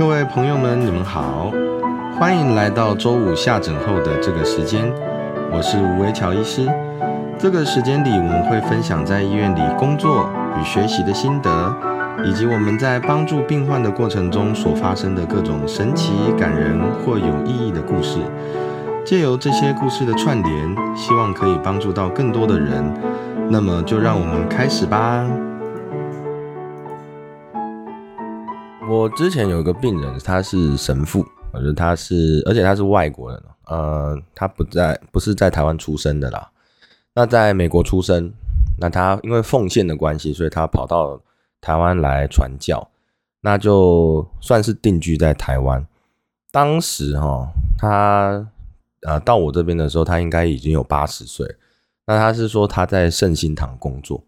各位朋友们，你们好，欢迎来到周五下诊后的这个时间，我是吴维乔医师。这个时间里，我们会分享在医院里工作与学习的心得，以及我们在帮助病患的过程中所发生的各种神奇、感人或有意义的故事。借由这些故事的串联，希望可以帮助到更多的人。那么，就让我们开始吧。我之前有一个病人，他是神父，我觉得他是，而且他是外国人，呃，他不在，不是在台湾出生的啦，那在美国出生，那他因为奉献的关系，所以他跑到台湾来传教，那就算是定居在台湾。当时哈，他呃到我这边的时候，他应该已经有八十岁，那他是说他在圣心堂工作，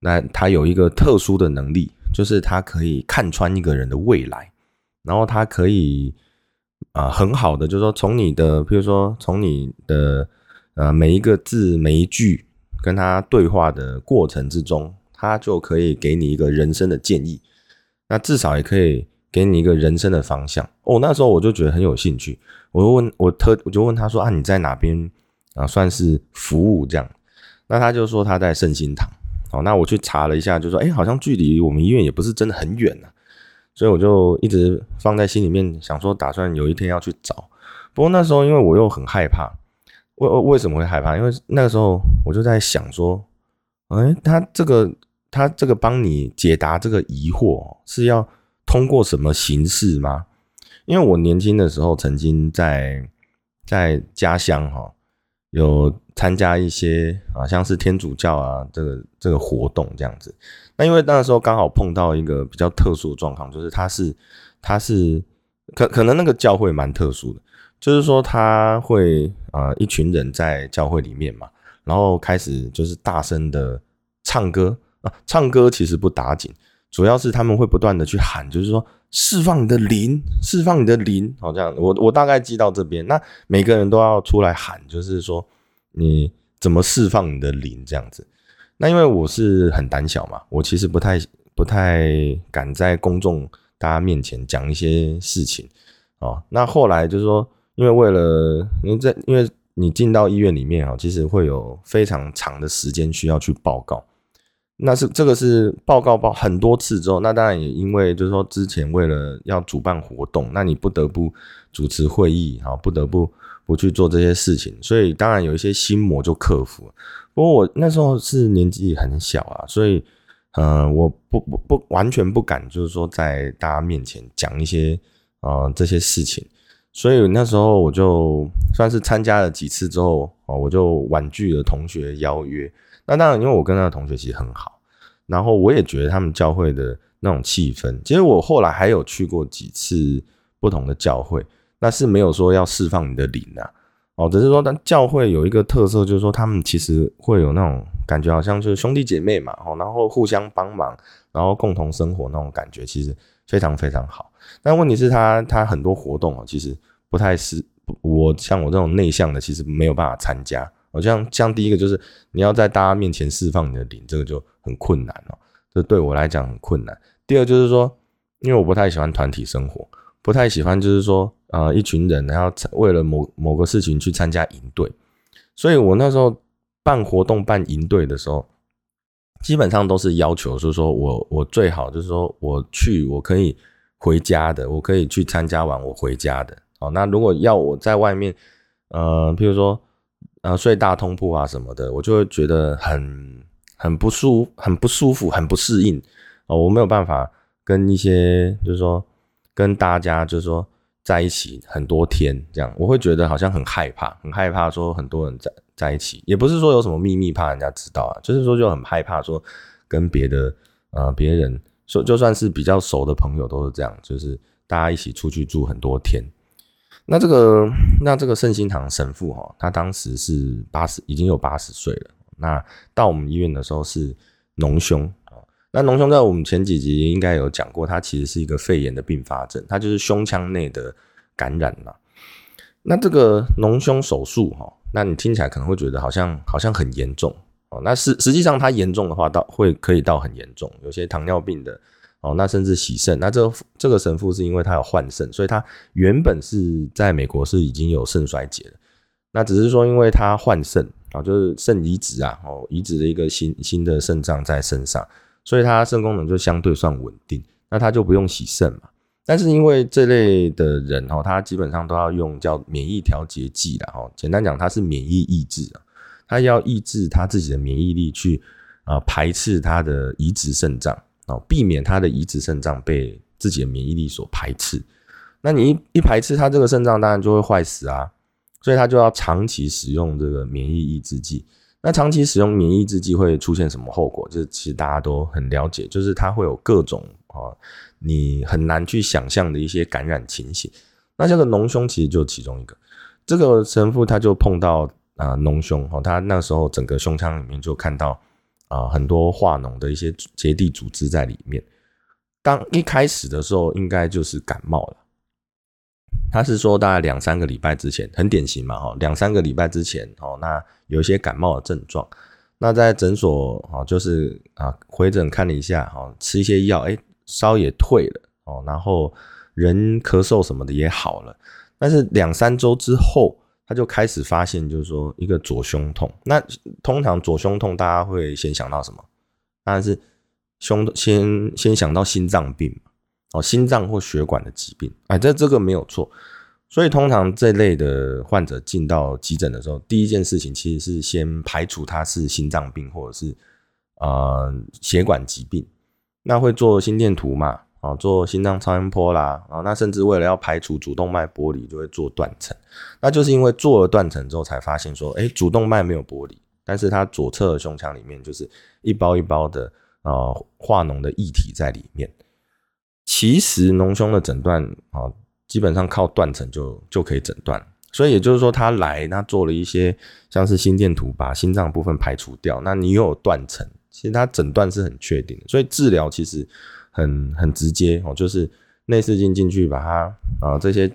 那他有一个特殊的能力。就是他可以看穿一个人的未来，然后他可以啊很好的，就是说从你的，比如说从你的呃每一个字每一句跟他对话的过程之中，他就可以给你一个人生的建议，那至少也可以给你一个人生的方向。哦，那时候我就觉得很有兴趣，我就问我特我就问他说啊你在哪边啊算是服务这样？那他就说他在圣心堂。好，那我去查了一下，就说，哎，好像距离我们医院也不是真的很远呢，所以我就一直放在心里面，想说打算有一天要去找。不过那时候因为我又很害怕，为为什么会害怕？因为那个时候我就在想说，哎，他这个他这个帮你解答这个疑惑是要通过什么形式吗？因为我年轻的时候曾经在在家乡哈。有参加一些啊，像是天主教啊，这个这个活动这样子。那因为那时候刚好碰到一个比较特殊的状况，就是他是他是可可能那个教会蛮特殊的，就是说他会啊一群人在教会里面嘛，然后开始就是大声的唱歌啊，唱歌其实不打紧，主要是他们会不断的去喊，就是说。释放你的灵，释放你的灵，好这样。我我大概记到这边，那每个人都要出来喊，就是说你怎么释放你的灵这样子。那因为我是很胆小嘛，我其实不太不太敢在公众大家面前讲一些事情哦。那后来就是说，因为为了因为在因为你进到医院里面啊，其实会有非常长的时间需要去报告。那是这个是报告报很多次之后，那当然也因为就是说之前为了要主办活动，那你不得不主持会议，啊，不得不不去做这些事情，所以当然有一些心魔就克服。不过我那时候是年纪很小啊，所以呃，我不不不完全不敢，就是说在大家面前讲一些呃这些事情，所以那时候我就算是参加了几次之后，哦，我就婉拒了同学邀约。那当然，因为我跟那个同学其实很好，然后我也觉得他们教会的那种气氛，其实我后来还有去过几次不同的教会，那是没有说要释放你的灵啊，哦，只是说但教会有一个特色，就是说他们其实会有那种感觉，好像就是兄弟姐妹嘛，哦，然后互相帮忙，然后共同生活那种感觉，其实非常非常好。但问题是，他他很多活动啊，其实不太是我像我这种内向的，其实没有办法参加。好像像第一个就是你要在大家面前释放你的灵，这个就很困难哦。这对我来讲很困难。第二就是说，因为我不太喜欢团体生活，不太喜欢就是说，呃，一群人然后为了某某个事情去参加营队。所以我那时候办活动办营队的时候，基本上都是要求，是说我我最好就是说我去我可以回家的，我可以去参加完我回家的。哦，那如果要我在外面，呃，譬如说。呃，睡大通铺啊什么的，我就会觉得很很不舒很不舒服，很不适应哦。我没有办法跟一些，就是说跟大家，就是说在一起很多天这样，我会觉得好像很害怕，很害怕说很多人在在一起，也不是说有什么秘密怕人家知道啊，就是说就很害怕说跟别的呃别人说，就算是比较熟的朋友都是这样，就是大家一起出去住很多天。那这个，那这个圣心堂神父哈，他当时是八十，已经有八十岁了。那到我们医院的时候是脓胸啊。那脓胸在我们前几集应该有讲过，它其实是一个肺炎的并发症，它就是胸腔内的感染嘛。那这个脓胸手术哈，那你听起来可能会觉得好像好像很严重哦。那实实际上它严重的话，到会可以到很严重，有些糖尿病的哦，那甚至洗肾。那这这个神父是因为他有换肾，所以他原本是在美国是已经有肾衰竭了。那只是说因为他换肾啊，就是肾移植啊，哦，移植了一个新新的肾脏在身上，所以他肾功能就相对算稳定。那他就不用洗肾嘛。但是因为这类的人哦，他基本上都要用叫免疫调节剂的哦。简单讲，他是免疫抑制啊，他要抑制他自己的免疫力去啊排斥他的移植肾脏哦，避免他的移植肾脏被自己的免疫力所排斥。那你一一排斥，他这个肾脏当然就会坏死啊，所以他就要长期使用这个免疫抑制剂。那长期使用免疫抑制剂会出现什么后果？就是其实大家都很了解，就是它会有各种啊。你很难去想象的一些感染情形，那这个脓胸其实就其中一个。这个神父他就碰到啊脓胸哦，他那时候整个胸腔里面就看到啊很多化脓的一些结缔组织在里面。刚一开始的时候应该就是感冒了，他是说大概两三个礼拜之前，很典型嘛哈，两三个礼拜之前哦，那有一些感冒的症状，那在诊所哦就是啊回诊看了一下哦，吃一些药哎。烧也退了哦，然后人咳嗽什么的也好了，但是两三周之后，他就开始发现，就是说一个左胸痛。那通常左胸痛，大家会先想到什么？当然是胸先先想到心脏病哦，心脏或血管的疾病。哎，这这个没有错。所以通常这类的患者进到急诊的时候，第一件事情其实是先排除他是心脏病或者是呃血管疾病。那会做心电图嘛？啊，做心脏超音波啦，啊，那甚至为了要排除主动脉剥离，就会做断层。那就是因为做了断层之后，才发现说，哎，主动脉没有剥离，但是它左侧的胸腔里面就是一包一包的啊化脓的液体在里面。其实脓胸的诊断啊，基本上靠断层就就可以诊断。所以也就是说，他来，他做了一些像是心电图，把心脏部分排除掉。那你又有断层。其实他诊断是很确定的，所以治疗其实很很直接哦，就是内视镜进去把它啊这些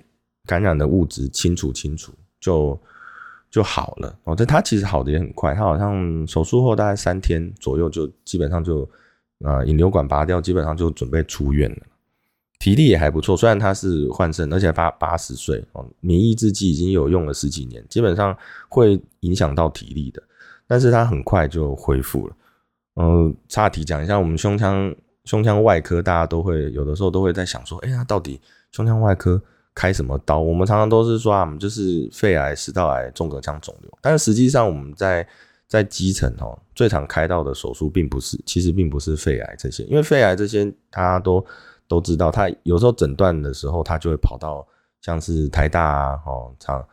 感染的物质清除清除就就好了哦。这它其实好的也很快，它好像手术后大概三天左右就基本上就啊引流管拔掉，基本上就准备出院了。体力也还不错，虽然他是换肾，而且八八十岁哦，免疫制剂已经有用了十几年，基本上会影响到体力的，但是他很快就恢复了。嗯，岔题讲一下，我们胸腔胸腔外科，大家都会有的时候都会在想说，哎呀，到底胸腔外科开什么刀？我们常常都是说啊，我们就是肺癌、食道癌、纵隔腔肿瘤。但是实际上我们在在基层哦，最常开到的手术并不是，其实并不是肺癌这些，因为肺癌这些大家都都知道，他有时候诊断的时候，他就会跑到像是台大啊、哦长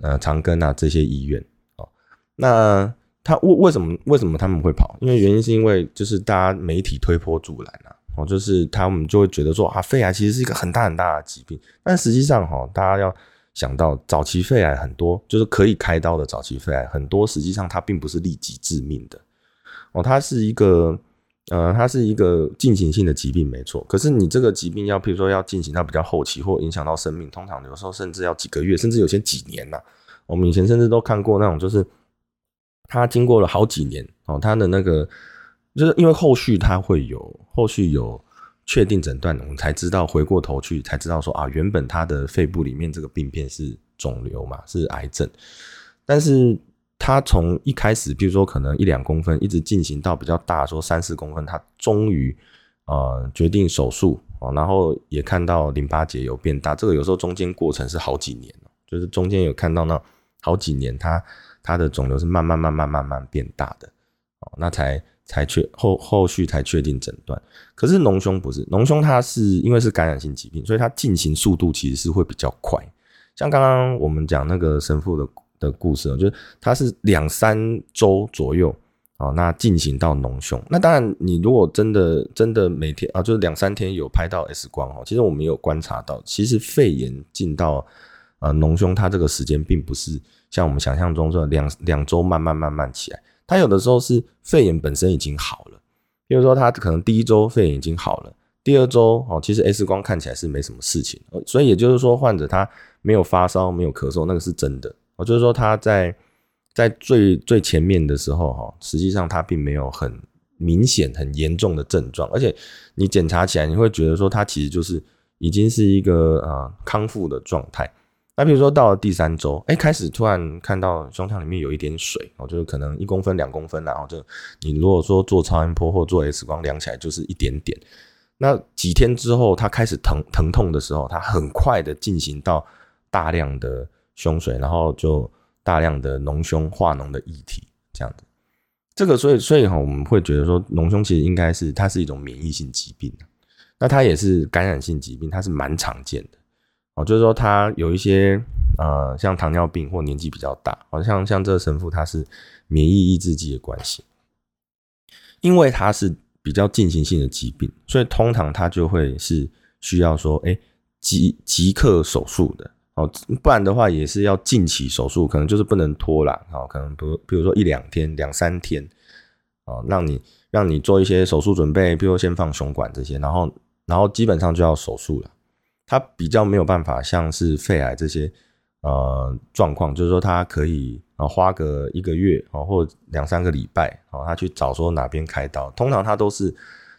呃长庚啊这些医院哦，那。他为为什么为什么他们会跑？因为原因是因为就是大家媒体推波助澜啊，哦，就是他们就会觉得说啊，肺癌其实是一个很大很大的疾病，但实际上哈，大家要想到早期肺癌很多就是可以开刀的早期肺癌很多，实际上它并不是立即致命的哦，它是一个呃，它是一个进行性的疾病没错，可是你这个疾病要譬如说要进行到比较后期或影响到生命，通常有时候甚至要几个月，甚至有些几年呐。我们以前甚至都看过那种就是。他经过了好几年哦，他的那个就是因为后续他会有后续有确定诊断，我们才知道回过头去才知道说啊，原本他的肺部里面这个病变是肿瘤嘛，是癌症。但是他从一开始，比如说可能一两公分，一直进行到比较大，说三四公分，他终于呃决定手术哦，然后也看到淋巴结有变大，这个有时候中间过程是好几年就是中间有看到那好几年他。它的肿瘤是慢慢慢慢慢慢变大的，哦，那才才确后后续才确定诊断。可是脓胸不是，脓胸它是因为是感染性疾病，所以它进行速度其实是会比较快。像刚刚我们讲那个神父的的故事，就是它是两三周左右啊，那进行到脓胸。那当然，你如果真的真的每天啊，就是两三天有拍到 X 光哦，其实我们有观察到，其实肺炎进到呃脓胸，它这个时间并不是。像我们想象中说两两周慢慢慢慢起来，他有的时候是肺炎本身已经好了，比如说他可能第一周肺炎已经好了，第二周哦，其实 X 光看起来是没什么事情，所以也就是说患者他没有发烧没有咳嗽，那个是真的，哦，就是说他在在最最前面的时候哈，实际上他并没有很明显、很严重的症状，而且你检查起来，你会觉得说他其实就是已经是一个呃康复的状态。那比如说到了第三周，哎，开始突然看到胸腔里面有一点水，哦，就是可能一公分、两公分，然后就你如果说做超音波或做 X 光量起来就是一点点。那几天之后，它开始疼疼痛的时候，它很快的进行到大量的胸水，然后就大量的脓胸化脓的液体这样子。这个所以所以哈，我们会觉得说脓胸其实应该是它是一种免疫性疾病，那它也是感染性疾病，它是蛮常见的。哦，就是说他有一些呃，像糖尿病或年纪比较大，好像像这个神父他是免疫抑制剂的关系，因为他是比较进行性的疾病，所以通常他就会是需要说，哎，即即刻手术的哦，不然的话也是要近期手术，可能就是不能拖了，哦，可能比如比如说一两天、两三天，哦，让你让你做一些手术准备，比如先放胸管这些，然后然后基本上就要手术了。他比较没有办法像是肺癌这些呃状况，就是说他可以啊花个一个月啊或两三个礼拜啊，他去找说哪边开刀，通常他都是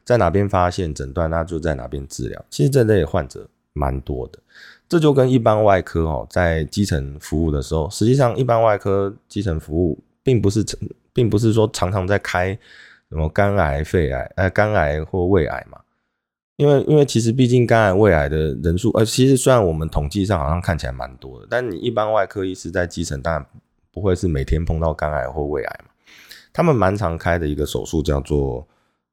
在哪边发现诊断，那就在哪边治疗。其实这类患者蛮多的，这就跟一般外科哦在基层服务的时候，实际上一般外科基层服务并不是并不是说常常在开什么肝癌、肺癌、呃肝癌或胃癌嘛。因为，因为其实毕竟肝癌、胃癌的人数，呃，其实虽然我们统计上好像看起来蛮多的，但你一般外科医师在基层当然不会是每天碰到肝癌或胃癌嘛。他们蛮常开的一个手术叫做，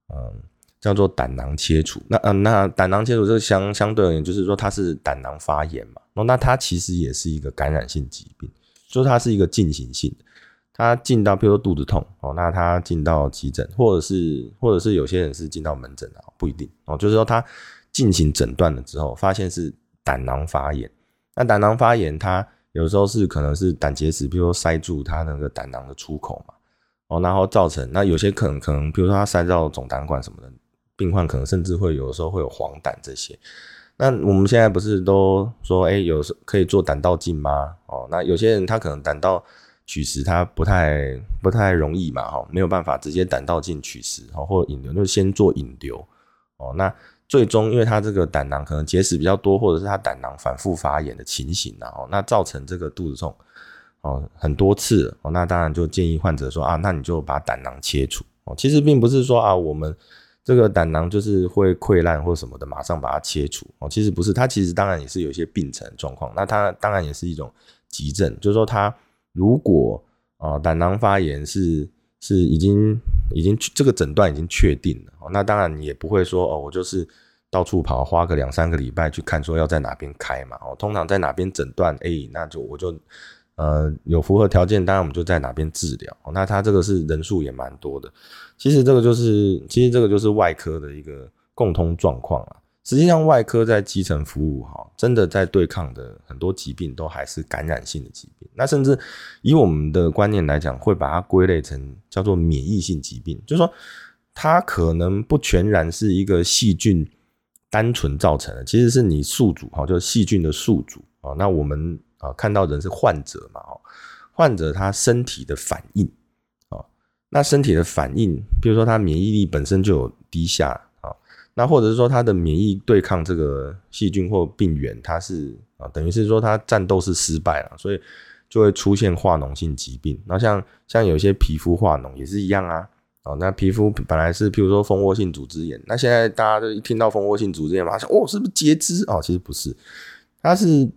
嗯，叫做胆囊切除。那，嗯，那胆囊切除这个相相对而言，就是说它是胆囊发炎嘛。那它其实也是一个感染性疾病，就是它是一个进行性的。他进到，比如说肚子痛哦，那他进到急诊，或者是或者是有些人是进到门诊啊，不一定哦。就是说他进行诊断了之后，发现是胆囊发炎。那胆囊发炎，它有时候是可能是胆结石，比如说塞住他那个胆囊的出口嘛，哦，然后造成那有些可能可能，比如说他塞到总胆管什么的，病患可能甚至会有时候会有黄疸这些。那我们现在不是都说，哎，有时可以做胆道镜吗？哦，那有些人他可能胆道。取食它不太不太容易嘛，哈，没有办法直接胆道镜取食，哦，或引流，就先做引流，哦，那最终因为它这个胆囊可能结石比较多，或者是它胆囊反复发炎的情形啊，哦，那造成这个肚子痛，哦，很多次，哦，那当然就建议患者说啊，那你就把胆囊切除，哦，其实并不是说啊，我们这个胆囊就是会溃烂或什么的，马上把它切除，哦，其实不是，它其实当然也是有一些病程状况，那它当然也是一种急症，就是说它。如果啊胆囊发炎是是已经已经这个诊断已经确定了，那当然你也不会说哦，我就是到处跑，花个两三个礼拜去看说要在哪边开嘛哦，通常在哪边诊断，哎，那就我就呃有符合条件，当然我们就在哪边治疗。那他这个是人数也蛮多的，其实这个就是其实这个就是外科的一个共通状况啊。实际上，外科在基层服务，哈，真的在对抗的很多疾病都还是感染性的疾病。那甚至以我们的观念来讲，会把它归类成叫做免疫性疾病，就是说它可能不全然是一个细菌单纯造成的，其实是你宿主，哈，就是细菌的宿主啊。那我们啊看到人是患者嘛，哦，患者他身体的反应，啊，那身体的反应，比如说他免疫力本身就有低下。那或者是说他的免疫对抗这个细菌或病原，它是啊，等于是说他战斗是失败了，所以就会出现化脓性疾病。那像像有些皮肤化脓也是一样啊，哦，那皮肤本来是譬如说蜂窝性组织炎，那现在大家都一听到蜂窝性组织炎，马上哦，是不是截肢？哦，其实不是，它是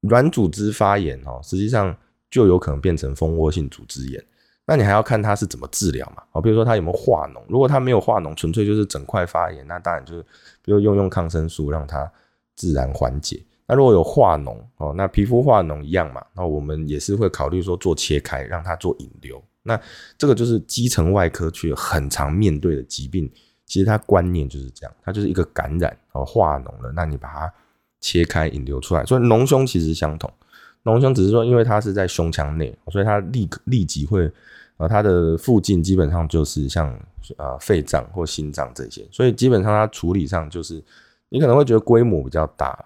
软组织发炎哦，实际上就有可能变成蜂窝性组织炎。那你还要看他是怎么治疗嘛？哦，比如说他有没有化脓，如果他没有化脓，纯粹就是整块发炎，那当然就是，比如用用抗生素让它自然缓解。那如果有化脓哦，那皮肤化脓一样嘛，那我们也是会考虑说做切开，让它做引流。那这个就是基层外科去很常面对的疾病，其实它观念就是这样，它就是一个感染哦化脓了，那你把它切开引流出来，所以脓胸其实相同，脓胸只是说因为它是在胸腔内，所以它立刻立即会。呃，它的附近基本上就是像啊肺脏或心脏这些，所以基本上它处理上就是你可能会觉得规模比较大，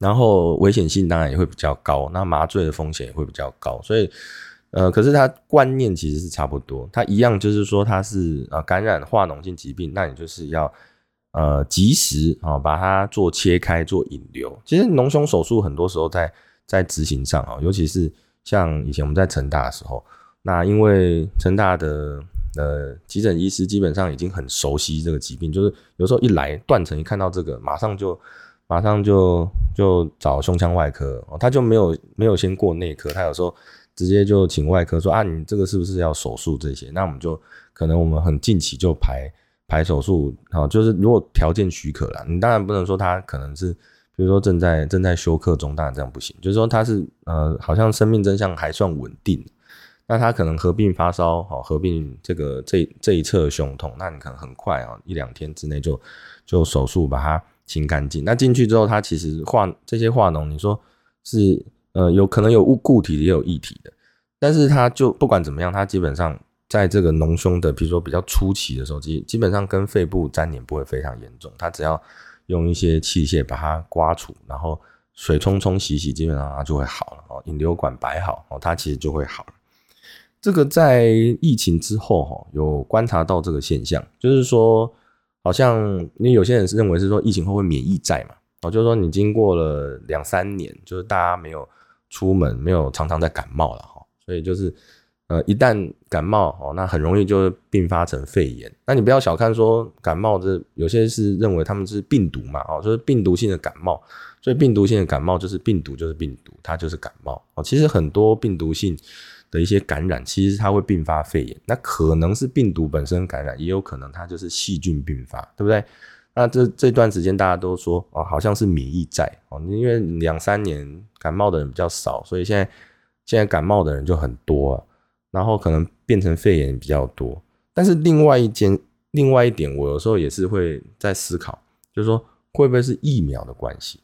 然后危险性当然也会比较高，那麻醉的风险也会比较高，所以呃，可是它观念其实是差不多，它一样就是说它是呃感染化脓性疾病，那你就是要呃及时啊把它做切开做引流。其实脓胸手术很多时候在在执行上啊，尤其是像以前我们在成大的时候，那因为成大的呃急诊医师基本上已经很熟悉这个疾病，就是有时候一来断层一看到这个，马上就马上就就找胸腔外科，他就没有没有先过内科，他有时候。直接就请外科说啊，你这个是不是要手术这些？那我们就可能我们很近期就排排手术啊，就是如果条件许可了，你当然不能说他可能是，比如说正在正在休克中，当然这样不行。就是说他是呃，好像生命真相还算稳定，那他可能合并发烧，好合并这个这这一侧胸痛，那你可能很快啊，一两天之内就就手术把它清干净。那进去之后，它其实化这些化脓，你说是。呃，有可能有物固体，也有液体的，但是它就不管怎么样，它基本上在这个脓胸的，比如说比较初期的时候，基基本上跟肺部粘连不会非常严重，它只要用一些器械把它刮除，然后水冲冲洗洗，基本上它就会好了哦。引流管摆好哦，它其实就会好了。这个在疫情之后哈，有观察到这个现象，就是说，好像因为有些人是认为是说疫情后会免疫债嘛，哦，就是说你经过了两三年，就是大家没有。出门没有常常在感冒了哈，所以就是呃一旦感冒哦，那很容易就并发成肺炎。那你不要小看说感冒，这有些是认为他们是病毒嘛哦，就是病毒性的感冒。所以病毒性的感冒就是病毒就是病毒，它就是感冒哦。其实很多病毒性的一些感染，其实它会并发肺炎。那可能是病毒本身感染，也有可能它就是细菌并发，对不对？那这这段时间大家都说哦，好像是免疫在哦，因为两三年感冒的人比较少，所以现在现在感冒的人就很多，然后可能变成肺炎比较多。但是另外一件另外一点，我有时候也是会在思考，就是说会不会是疫苗的关系？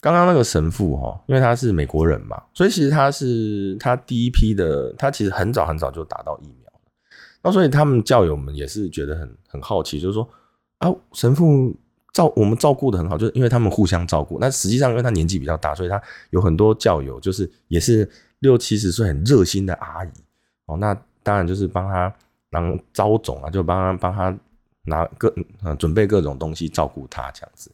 刚刚那个神父哈，因为他是美国人嘛，所以其实他是他第一批的，他其实很早很早就打到疫苗了。那所以他们教友们也是觉得很很好奇，就是说。啊，神父照我们照顾的很好，就是因为他们互相照顾。那实际上，因为他年纪比较大，所以他有很多教友，就是也是六七十岁很热心的阿姨哦。那当然就是帮他当招种啊，就帮他帮他拿各呃准备各种东西照顾他这样子。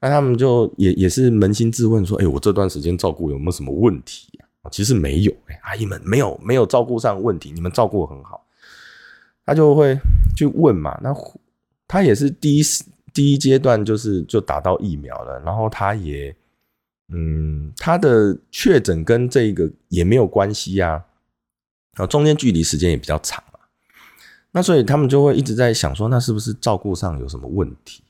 那他们就也也是扪心自问说：，哎，我这段时间照顾有没有什么问题啊？其实没有，哎，阿姨们没有没有照顾上问题，你们照顾很好。他就会去问嘛，那。他也是第一第一阶段就是就打到疫苗了，然后他也，嗯，他的确诊跟这个也没有关系啊，啊，中间距离时间也比较长了，那所以他们就会一直在想说，那是不是照顾上有什么问题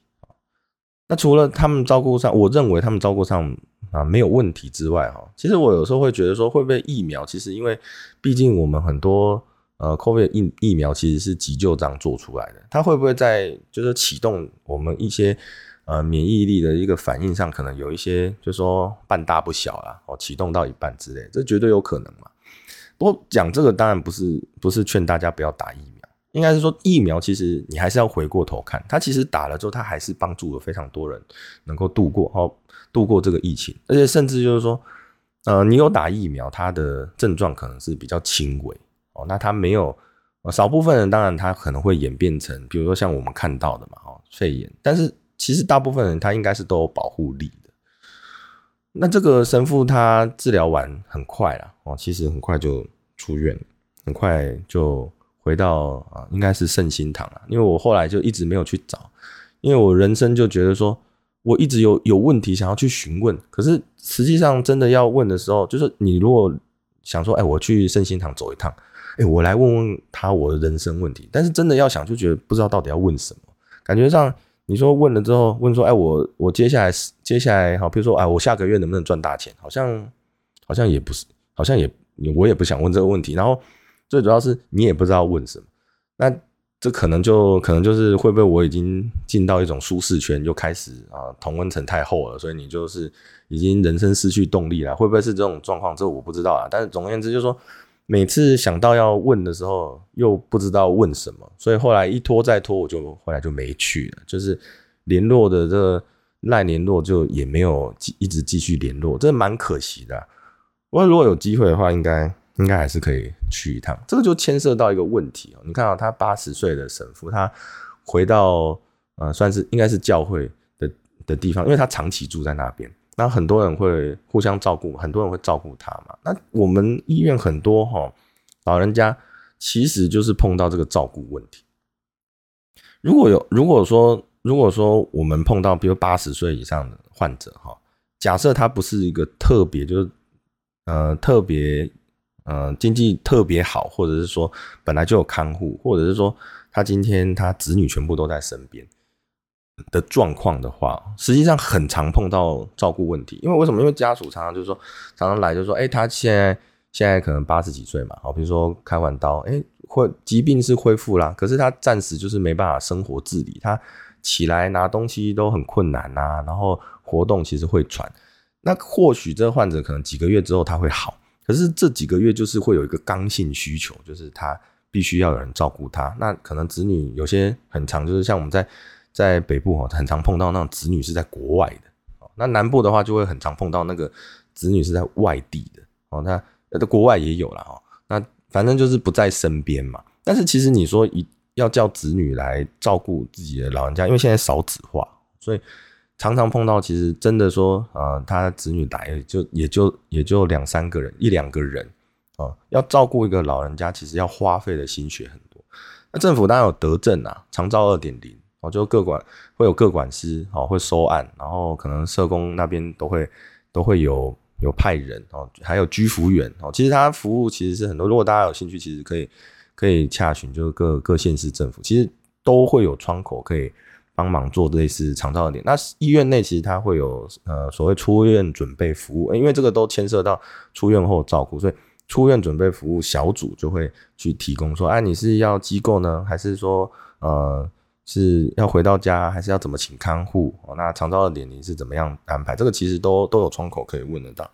那除了他们照顾上，我认为他们照顾上啊没有问题之外，哈，其实我有时候会觉得说，会不会疫苗？其实因为毕竟我们很多。呃，COVID 疫疫苗其实是急救这样做出来的，它会不会在就是启动我们一些呃免疫力的一个反应上，可能有一些就是说半大不小啦，哦，启动到一半之类，这绝对有可能嘛。不过讲这个当然不是不是劝大家不要打疫苗，应该是说疫苗其实你还是要回过头看，它其实打了之后，它还是帮助了非常多人能够度过哦度过这个疫情，而且甚至就是说，呃，你有打疫苗，它的症状可能是比较轻微。哦，那他没有，少部分人当然他可能会演变成，比如说像我们看到的嘛，哦，肺炎。但是其实大部分人他应该是都有保护力。那这个神父他治疗完很快了，哦，其实很快就出院，很快就回到啊，应该是圣心堂了。因为我后来就一直没有去找，因为我人生就觉得说我一直有有问题想要去询问，可是实际上真的要问的时候，就是你如果想说，哎，我去圣心堂走一趟。哎，我来问问他我的人生问题，但是真的要想就觉得不知道到底要问什么，感觉上你说问了之后问说，哎，我我接下来接下来好，比如说哎，我下个月能不能赚大钱？好像好像也不是，好像也我也不想问这个问题。然后最主要是你也不知道问什么，那这可能就可能就是会不会我已经进到一种舒适圈，就开始啊同温层太厚了，所以你就是已经人生失去动力了，会不会是这种状况？这我不知道啊。但是总而言之，就是说。每次想到要问的时候，又不知道问什么，所以后来一拖再拖，我就后来就没去了。就是联络的这赖联络，就也没有一直继续联络，真的蛮可惜的。不过如果有机会的话，应该应该还是可以去一趟。这个就牵涉到一个问题哦，你看啊，他八十岁的神父，他回到呃，算是应该是教会的的地方，因为他长期住在那边，那很多人会互相照顾，很多人会照顾他嘛。那我们医院很多哈老人家，其实就是碰到这个照顾问题。如果有如果说如果说我们碰到比如八十岁以上的患者哈，假设他不是一个特别就是呃特别呃经济特别好，或者是说本来就有看护，或者是说他今天他子女全部都在身边的状况的话，实际上很常碰到照顾问题。因为为什么？因为家属常常就是说常常来就说，哎，他现在现在可能八十几岁嘛，好，比如说开完刀，哎。会疾病是恢复啦，可是他暂时就是没办法生活自理，他起来拿东西都很困难呐，然后活动其实会喘。那或许这个患者可能几个月之后他会好，可是这几个月就是会有一个刚性需求，就是他必须要有人照顾他。那可能子女有些很长，就是像我们在在北部哈，很常碰到那种子女是在国外的，那南部的话就会很常碰到那个子女是在外地的哦。那在国外也有了哦。反正就是不在身边嘛，但是其实你说一要叫子女来照顾自己的老人家，因为现在少子化，所以常常碰到其实真的说，呃，他子女来就也就也就两三个人，一两个人啊，要照顾一个老人家，其实要花费的心血很多。那政府当然有德政啊，长照二点零哦，就各管会有各管师哦，会收案，然后可能社工那边都会都会有。有派人哦，还有居服员哦，其实他服务其实是很多。如果大家有兴趣，其实可以可以洽询，就是各各县市政府，其实都会有窗口可以帮忙做类似长照的点。那医院内其实它会有呃所谓出院准备服务，因为这个都牵涉到出院后照顾，所以出院准备服务小组就会去提供说，哎，你是要机构呢，还是说呃？是要回到家，还是要怎么请看护？哦，那长照的年龄是怎么样安排？这个其实都都有窗口可以问得到。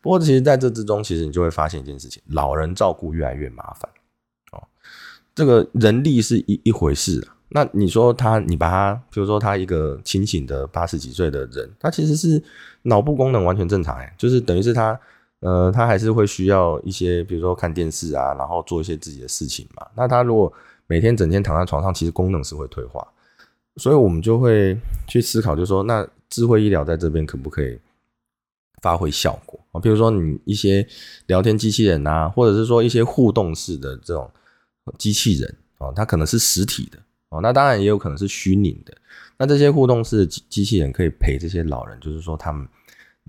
不过，其实在这之中，其实你就会发现一件事情：老人照顾越来越麻烦。哦，这个人力是一一回事。那你说他，你把他，比如说他一个清醒的八十几岁的人，他其实是脑部功能完全正常，哎，就是等于是他，呃，他还是会需要一些，比如说看电视啊，然后做一些自己的事情嘛。那他如果每天整天躺在床上，其实功能是会退化，所以我们就会去思考，就是说，那智慧医疗在这边可不可以发挥效果啊？比如说，你一些聊天机器人啊，或者是说一些互动式的这种机器人啊，它可能是实体的哦，那当然也有可能是虚拟的。那这些互动式的机机器人可以陪这些老人，就是说他们，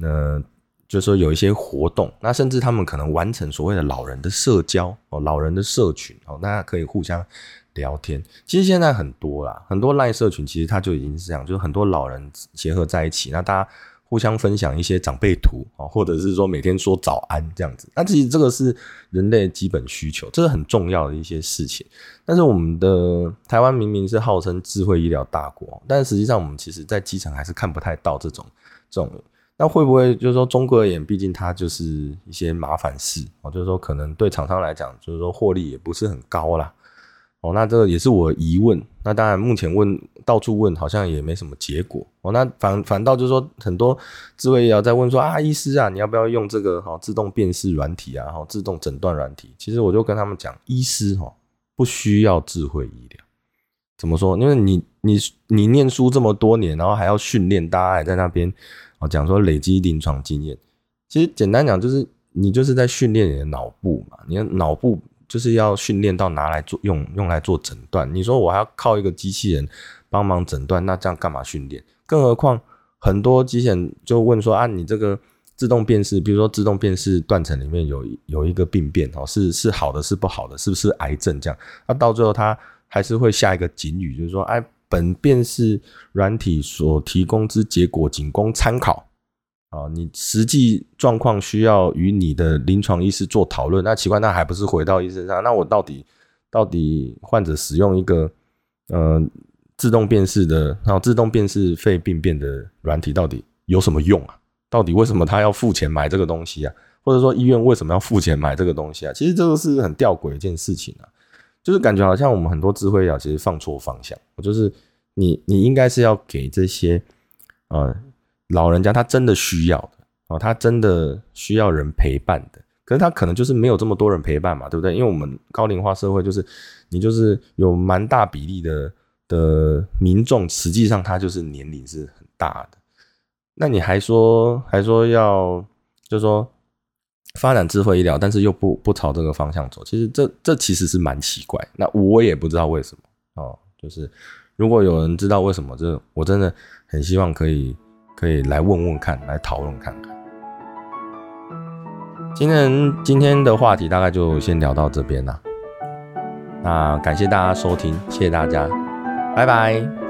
呃。就是说有一些活动，那甚至他们可能完成所谓的老人的社交哦，老人的社群哦，大家可以互相聊天。其实现在很多啦，很多赖社群其实它就已经是这样，就是很多老人结合在一起，那大家互相分享一些长辈图哦，或者是说每天说早安这样子。那其实这个是人类基本需求，这是很重要的一些事情。但是我们的台湾明明是号称智慧医疗大国，但实际上我们其实在基层还是看不太到这种这种。那会不会就是说，中国而言，毕竟它就是一些麻烦事哦，就是说可能对厂商来讲，就是说获利也不是很高啦。哦。那这个也是我疑问。那当然，目前问到处问，好像也没什么结果哦。那反反倒就是说，很多智慧医疗在问说啊，医师啊，你要不要用这个哈自动辨识软体啊，哈自动诊断软体？其实我就跟他们讲，医师哈不需要智慧医疗。怎么说？因为你你你念书这么多年，然后还要训练，大家还在那边。哦，讲说累积临床经验，其实简单讲就是你就是在训练你的脑部嘛。你的脑部就是要训练到拿来做用用来做诊断。你说我还要靠一个机器人帮忙诊断，那这样干嘛训练？更何况很多机器人就问说啊，你这个自动辨识，比如说自动辨识断层里面有有一个病变哦，是是好的是不好的，是不是癌症？这样，那到最后他还是会下一个警语，就是说哎。本便是软体所提供之结果，仅供参考。啊，你实际状况需要与你的临床医师做讨论。那奇怪，那还不是回到医生上？那我到底到底患者使用一个呃自动辨识的，然后自动辨识肺病变的软体，到底有什么用啊？到底为什么他要付钱买这个东西啊？或者说医院为什么要付钱买这个东西啊？其实这个是很吊诡一件事情啊。就是感觉好像我们很多智慧医疗其实放错方向。就是你，你应该是要给这些呃老人家他真的需要的哦，他真的需要人陪伴的，可是他可能就是没有这么多人陪伴嘛，对不对？因为我们高龄化社会，就是你就是有蛮大比例的的民众，实际上他就是年龄是很大的。那你还说还说要，就是说发展智慧医疗，但是又不不朝这个方向走，其实这这其实是蛮奇怪。那我也不知道为什么哦，就是如果有人知道为什么，这我真的很希望可以可以来问问看，来讨论看看。今天今天的话题大概就先聊到这边了，那感谢大家收听，谢谢大家，拜拜。